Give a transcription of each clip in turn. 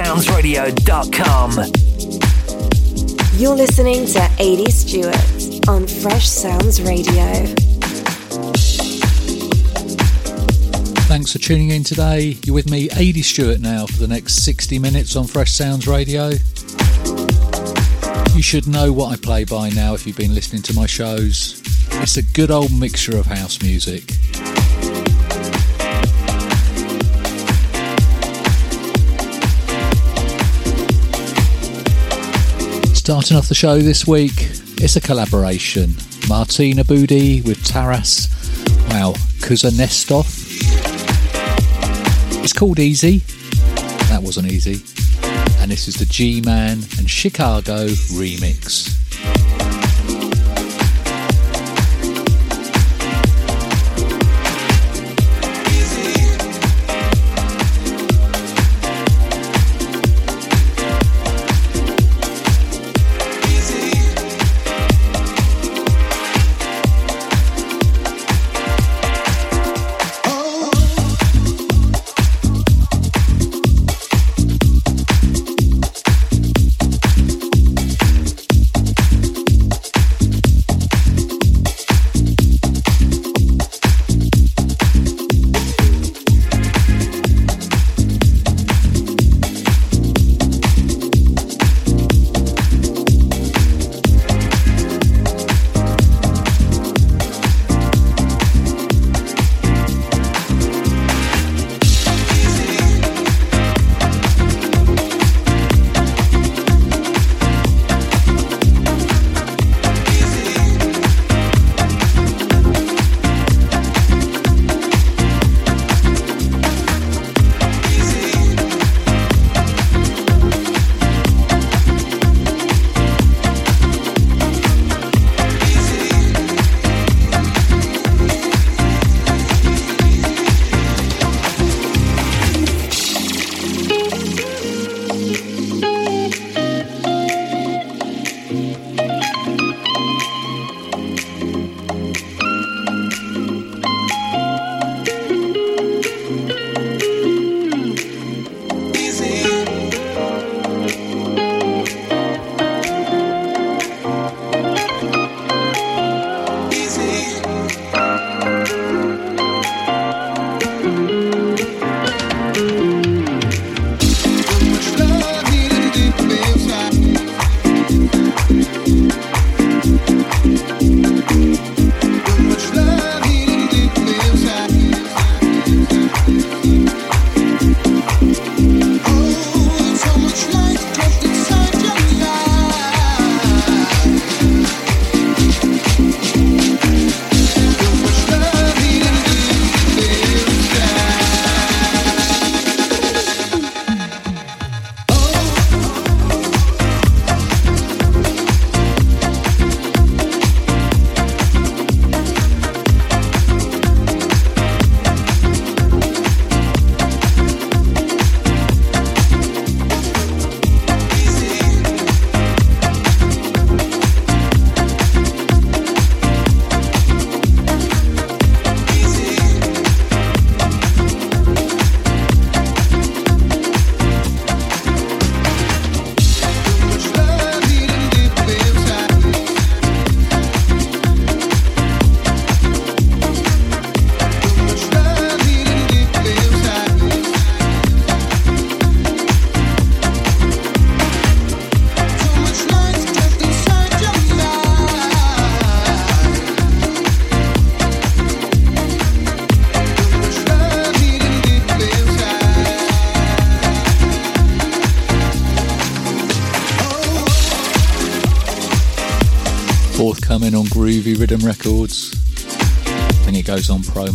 FreshSoundsRadio.com. You're listening to Ady Stewart on Fresh Soundz Radio. Thanks for tuning in today. You're with me, Ady Stewart, now for the next 60 minutes on Fresh Soundz Radio. You should know what I play by now if you've been listening to my shows. It's a good old mixture of house music. Starting off the show this week, it's a collaboration. Martina Budde with Taras. Wow, Kuzanestov. It's called Easy. That wasn't easy. And this is the G Man and Chicago remix.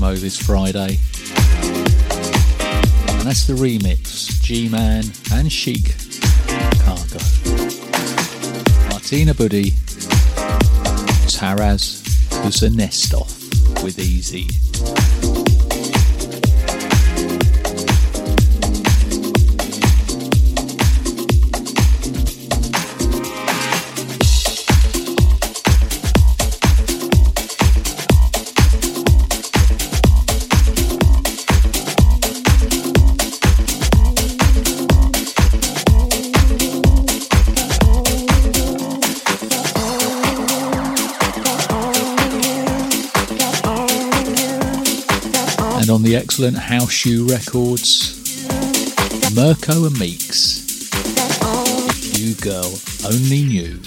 Promo this Friday. And that's the remix G Man and Chic Cargo. Martina Budde, Taras Kuznetsov with Easy. Excellent HouseU Records, Mirko and Meex. You girl only knew.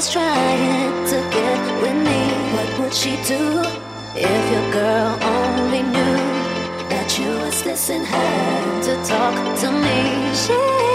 was trying to get with me, what would she do if your girl only knew that you was listening to talk to me? She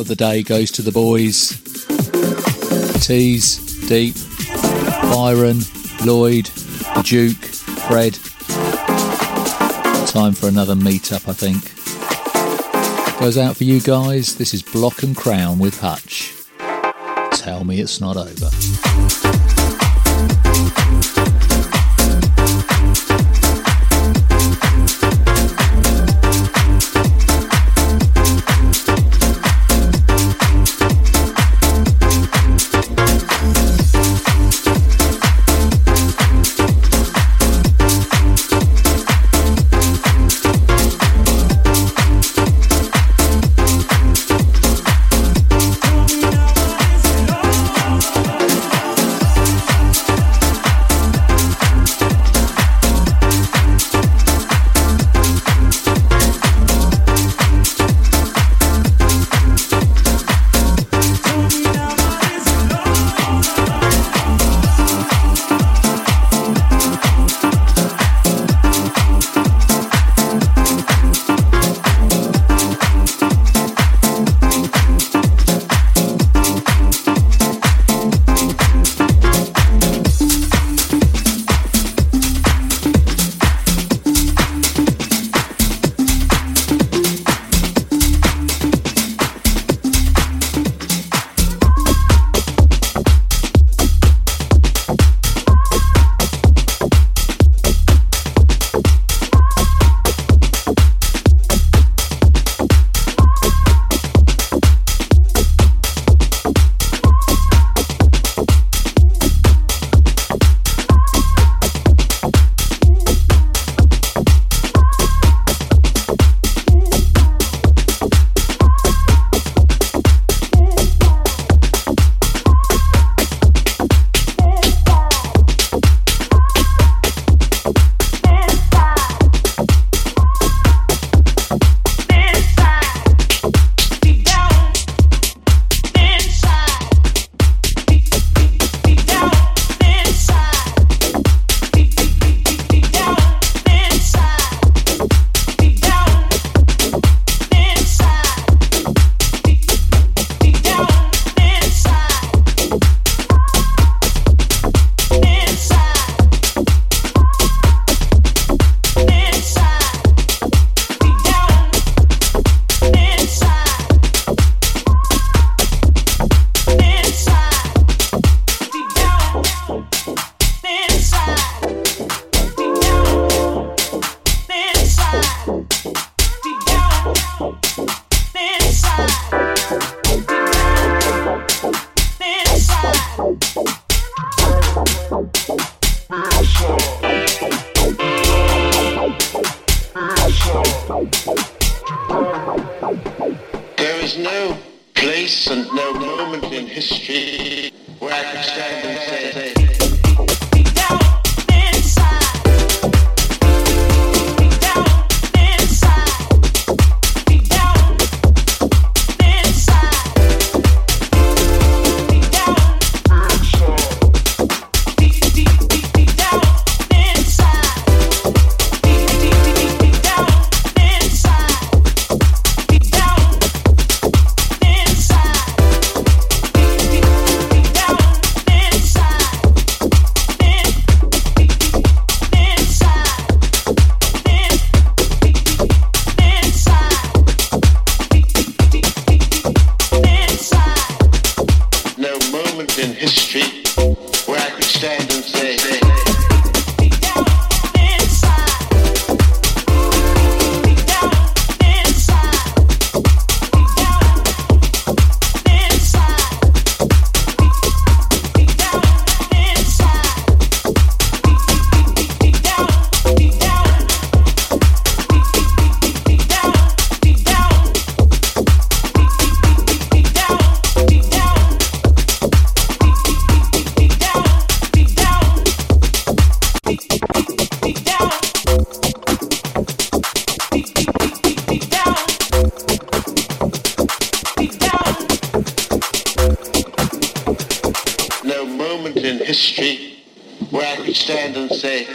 of the day goes to the boys Tease, Deep, Byron, Lloyd, the Duke, Fred. Time for another meet-up, I think. Goes out for you guys. This is Block and Crown with Hutch. Tell me it's not over. history where I could stand and say,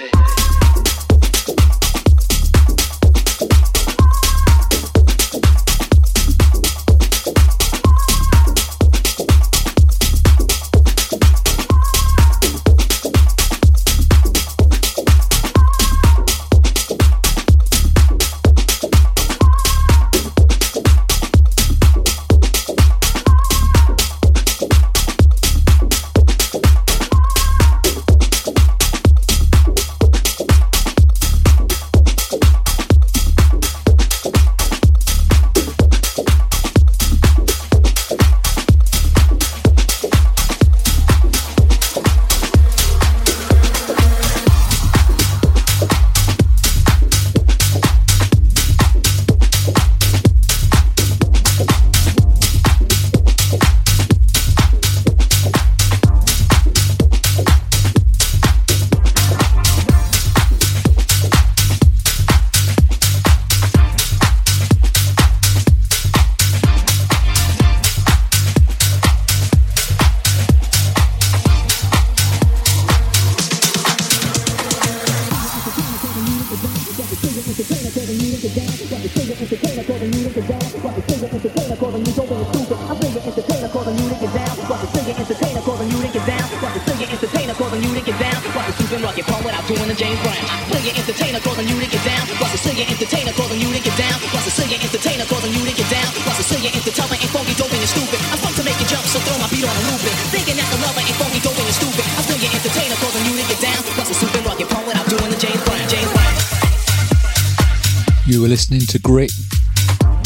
You were listening to Grit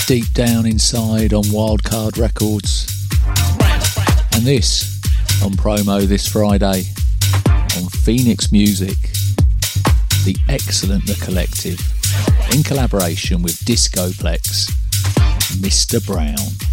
deep down inside on Wyldcard Records. And this on promo this Friday on Phoenix Music. The excellent The Kollective in collaboration with Discoplex, Mr. Brown.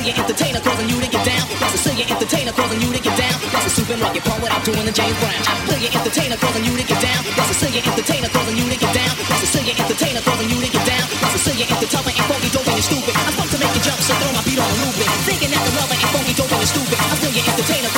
Sicilian entertainer causing you to get down. That's That Sicilian entertainer causing you to get down. That's a super rocket poem without doing the James Brown. Sicilian entertainer causing you to get down. That's That Sicilian entertainer causing you to get down. That's That Sicilian entertainer causing you to get down. That's That Sicilian entertainer and funky dope and stupid. I'm supposed to make you jump, so throw my beat on a loop. Thinking that the rubber and funky dope and stupid. I'm still your entertainer.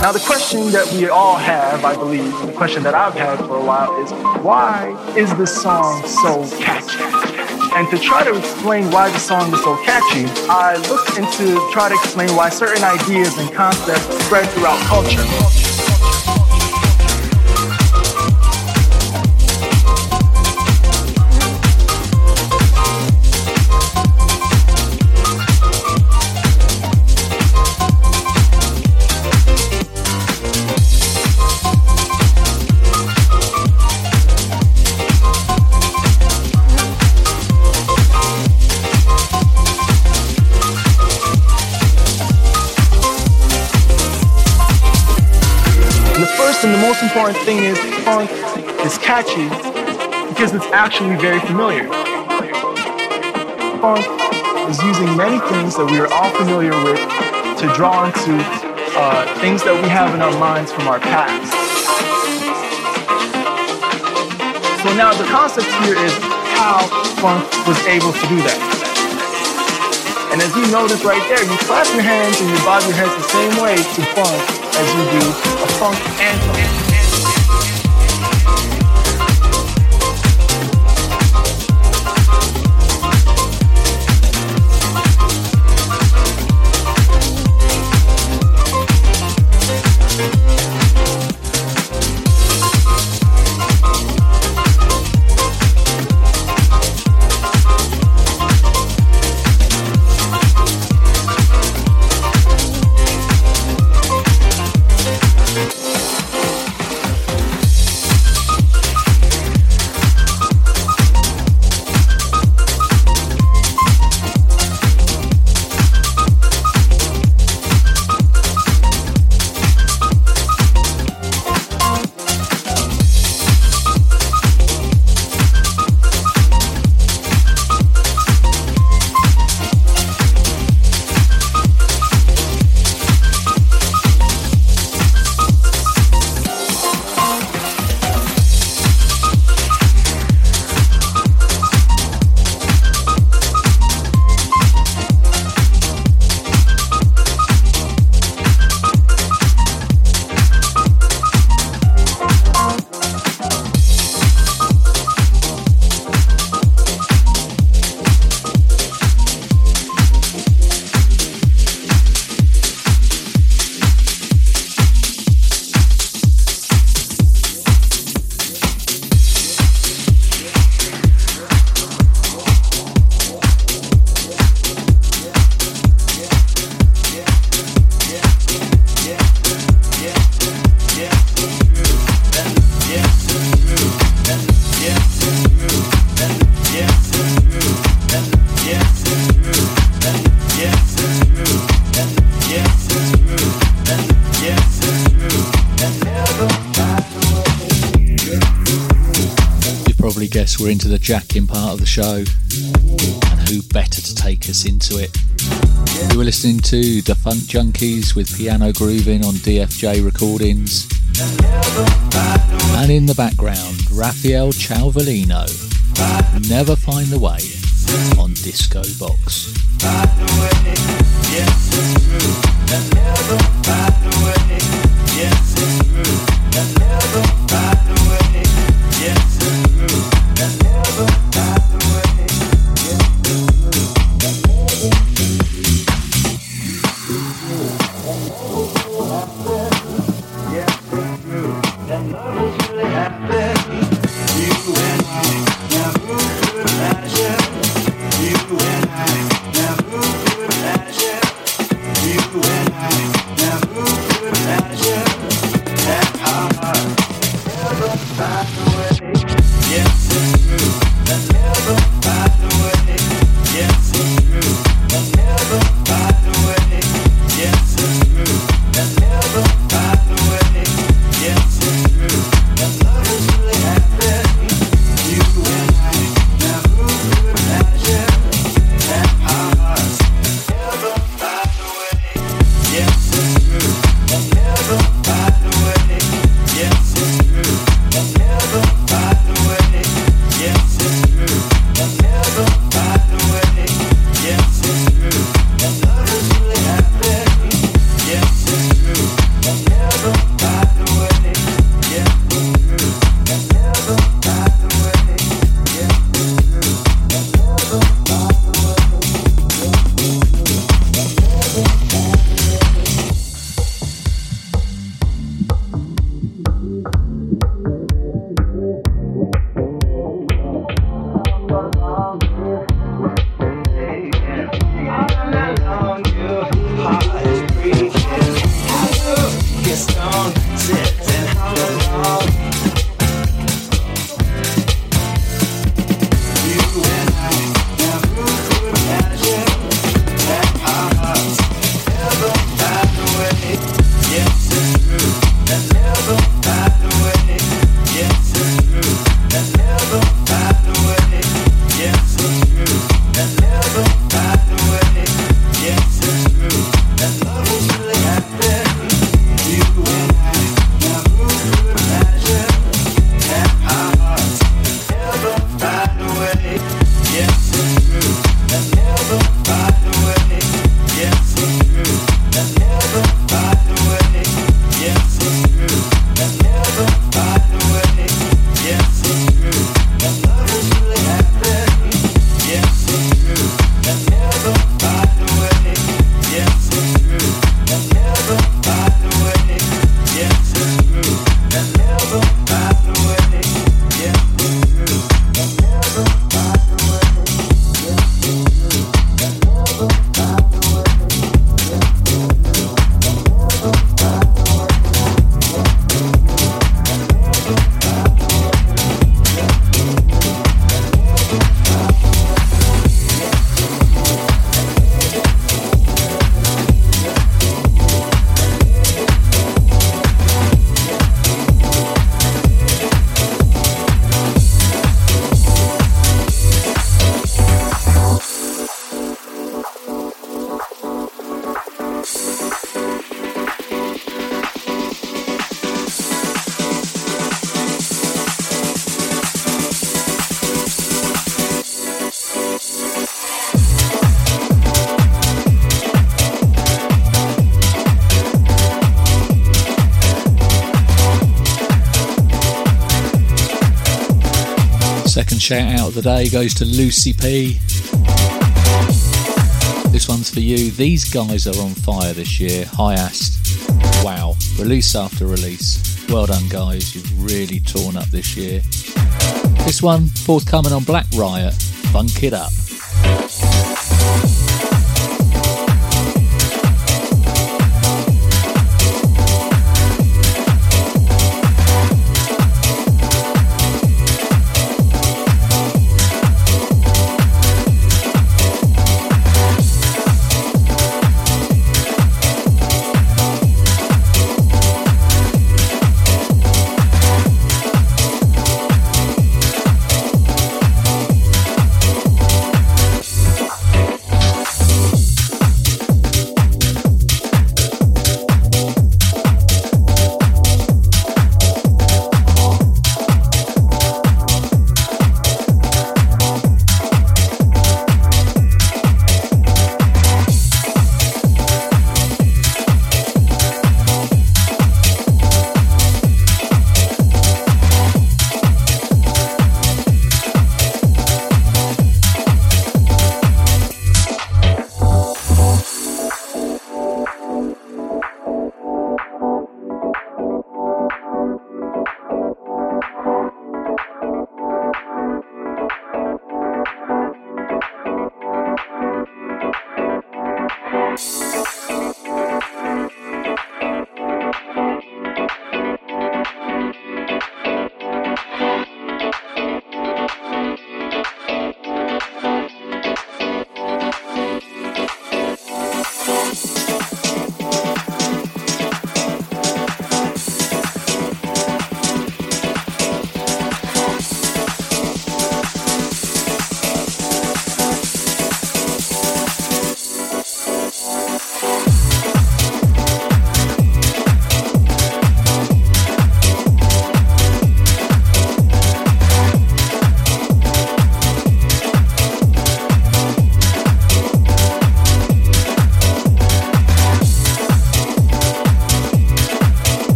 Now, the question that we all have, I believe, the question that I've had for a while is why is this song so catchy? And to try to explain why the song is so catchy, I looked into try to explain why certain ideas and concepts spread throughout culture. Important thing is funk is catchy because it's actually very familiar. Funk is using many things that we are all familiar with to draw into uh, things that we have in our minds from our past. So now the concept here is how funk was able to do that. And as you notice right there, you clap your hands and you bob your heads the same way to funk as you do a funk anthem. We're into the jacking part of the show, and who better to take us into it? You were listening to the Funk Junkies with piano grooving on DFJ recordings, and in the background, Raffaele Ciavolino, Never Find the Way on Disco Box. Second shout out of the day goes to Lucy P. This one's for you. These guys are on fire this year. Hiast. Wow. Release after release. Well done, guys. You've really torn up this year. This one, forthcoming on Black Riot. Funk it up.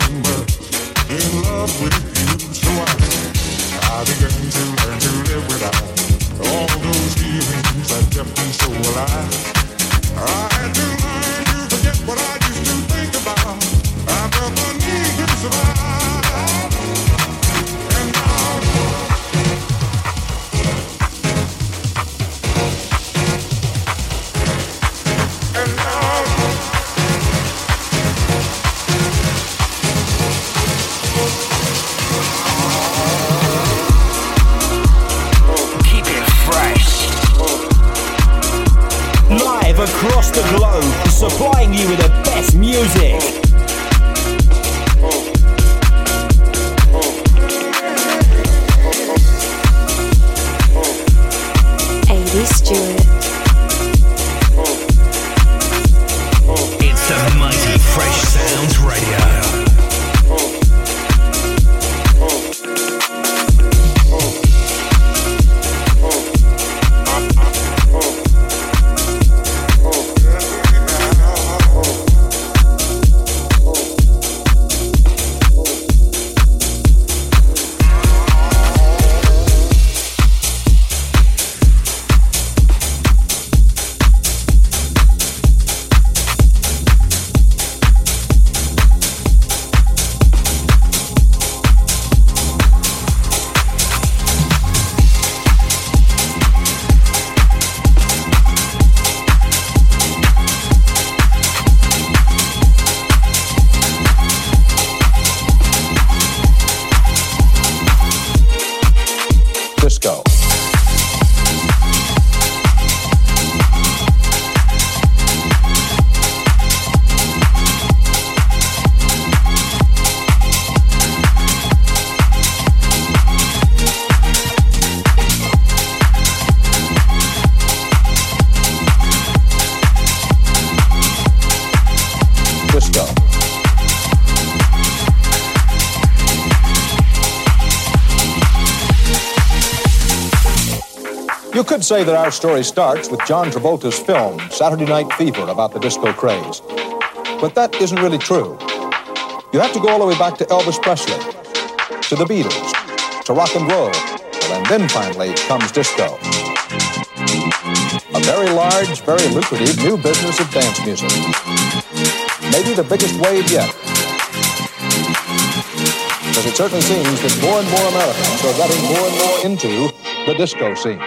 so much. Could say that our story starts with John Travolta's film, Saturday Night Fever, about the disco craze. But that isn't really true. You have to go all the way back to Elvis Presley, to the Beatles, to rock and roll, and then finally comes disco. A very large, very lucrative new business of dance music. Maybe the biggest wave yet. Because it certainly seems that more and more Americans are getting more and more into the disco scene.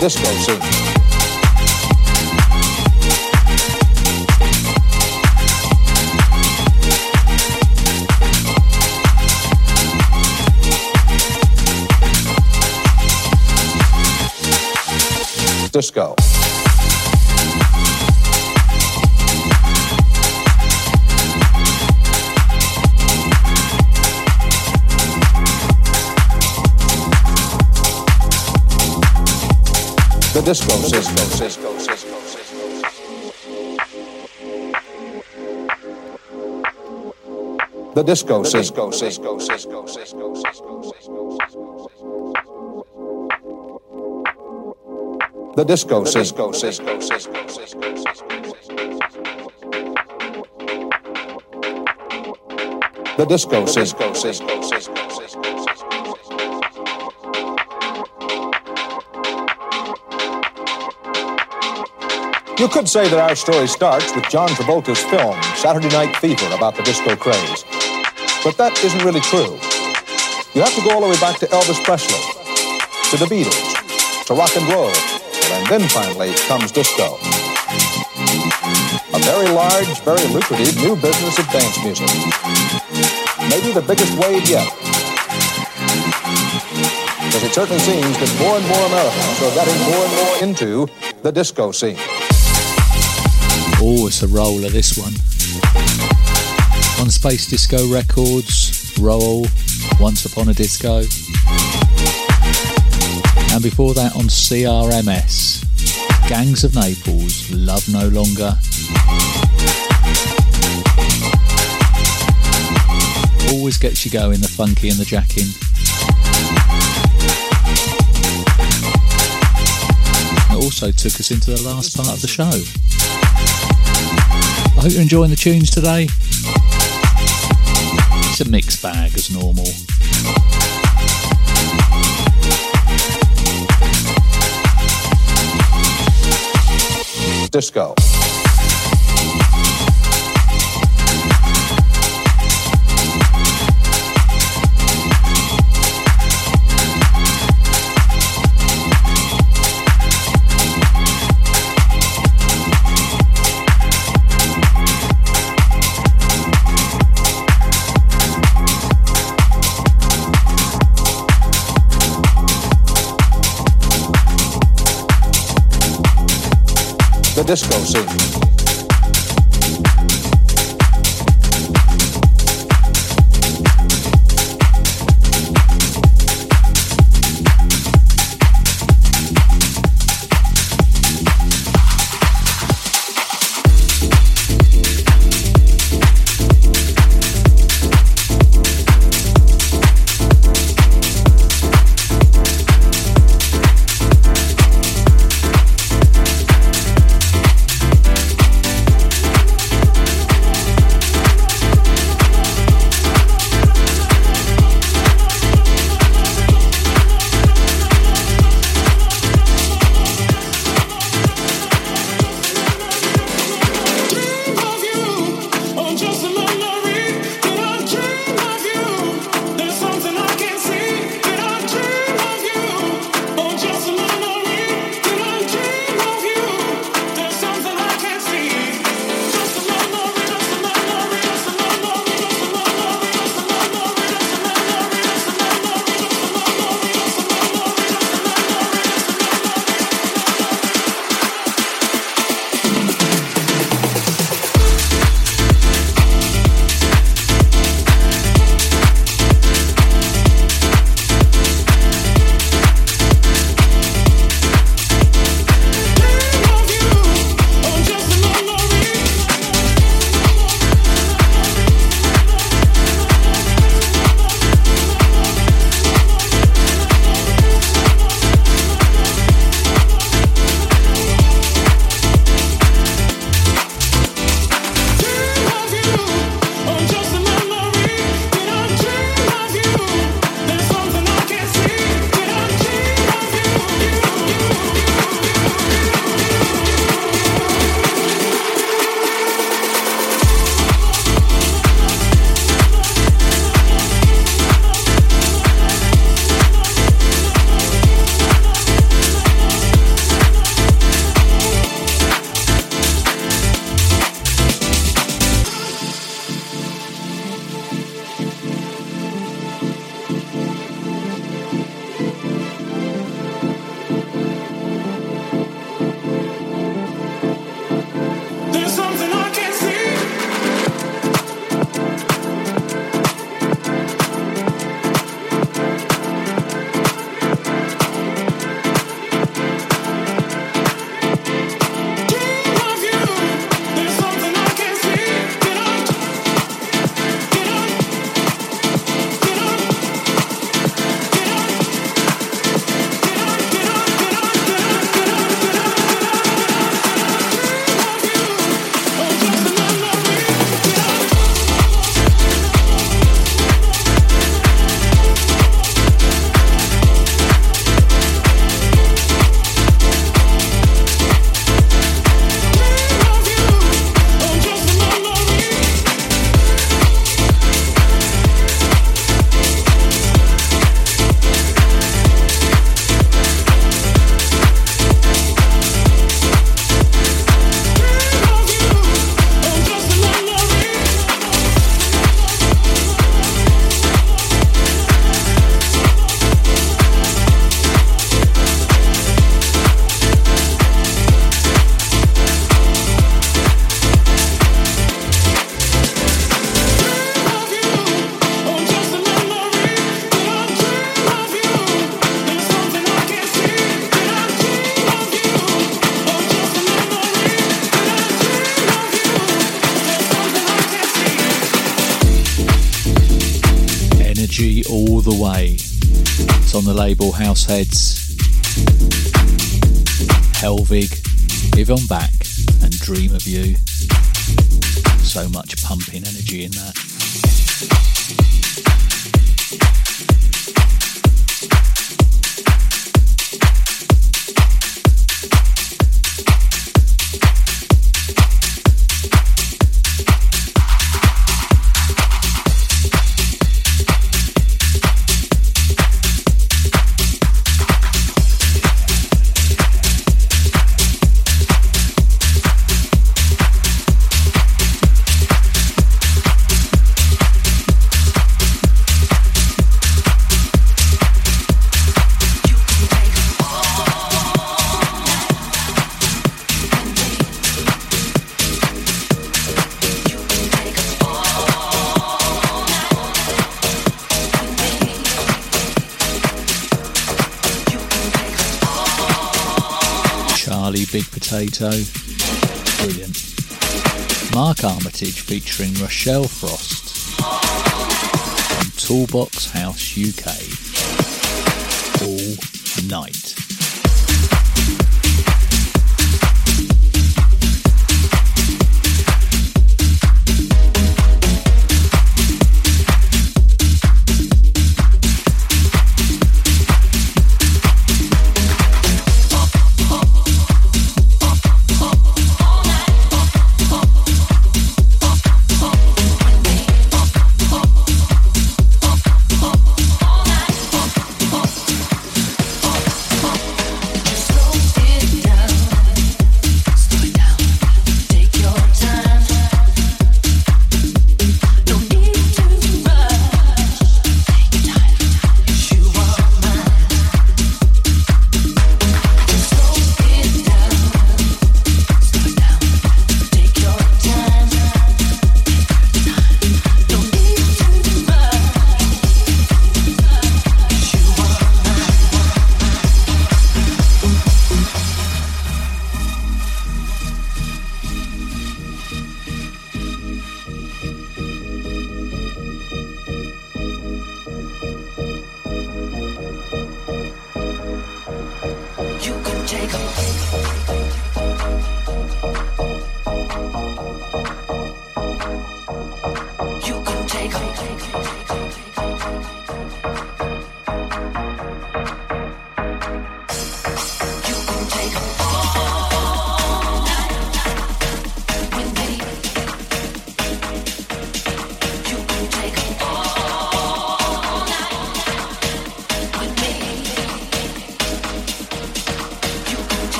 Disco scene. Disco. The disco Cisco, Cisco, Cisco, The disco Cisco, Cisco, Cisco, Cisco, Cisco, The disco Cisco, Cisco, Cisco, Cisco, The disco Cisco, Cisco, could say that our story starts with John Travolta's film, Saturday Night Fever, about the disco craze. But that isn't really true. You have to go all the way back to Elvis Presley, to the Beatles, to rock and roll, and then finally comes disco. A very large, very lucrative new business of dance music. Maybe the biggest wave yet. Because it certainly seems that more and more Americans are getting more and more into the disco scene. Oh, it's a roller, this one. On Space Disco Records, Roel, Once Upon a Disco. And before that on CRMS, Gangs of Naples, Love No Longer. Always gets you going, the funky and the jacking. It also took us into the last part of the show. I hope you're enjoying the tunes today. It's a mixed bag as normal. Disco. Disco scene. Label Big Potato. Brilliant. Mark Armitage featuring Rochelle Frost on Toolbox House UK. All night.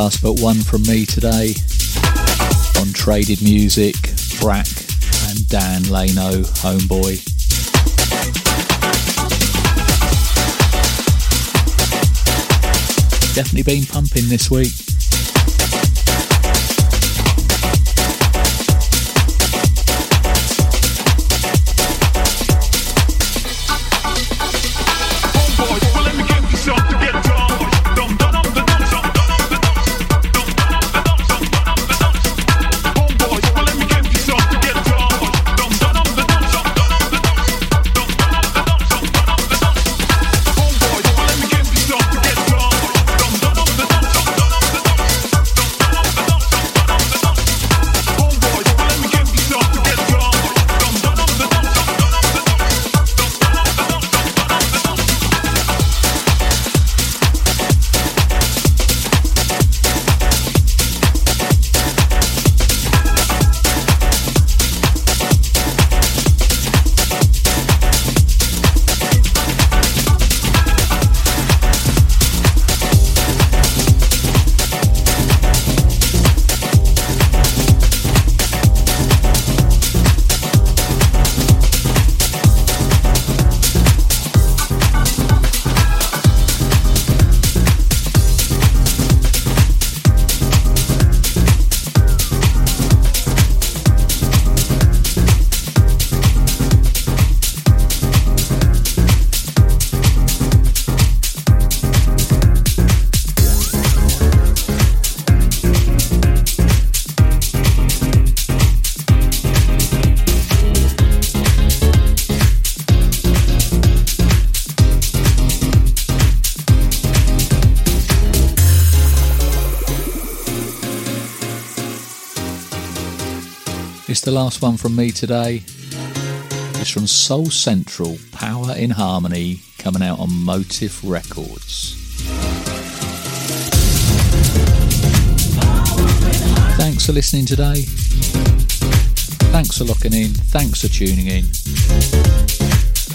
Last but one from me today on Traded Music, Brrak and Dan Laino, Homeboi. Definitely been pumping this week. The last one from me today. It's from Soul Central, Power in Harmony, coming out on Motive Records. Thanks for listening today. Thanks for locking in. Thanks for tuning in.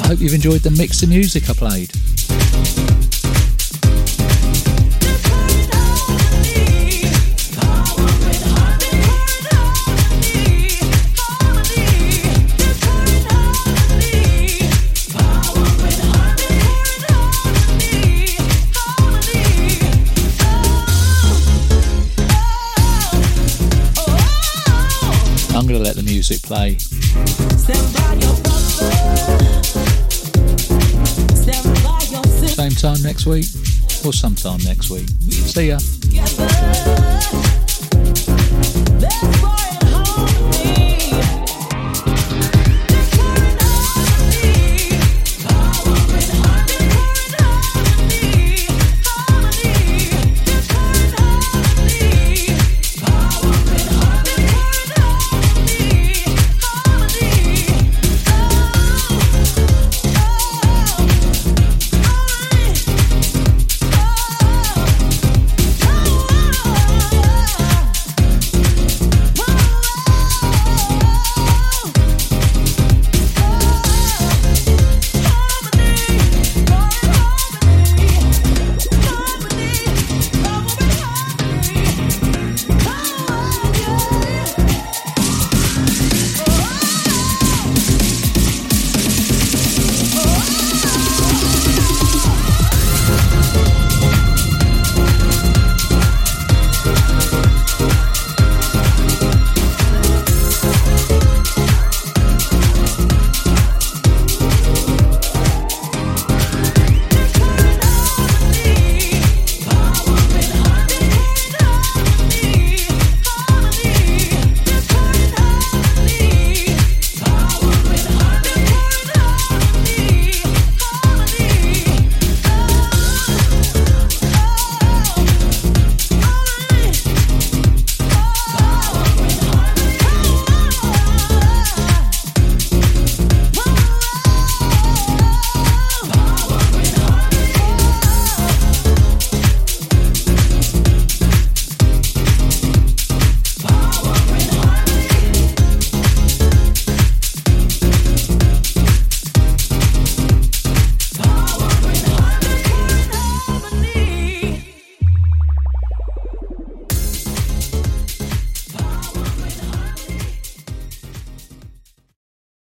I hope you've enjoyed the mix of music I played. Next week or sometime next week. See ya.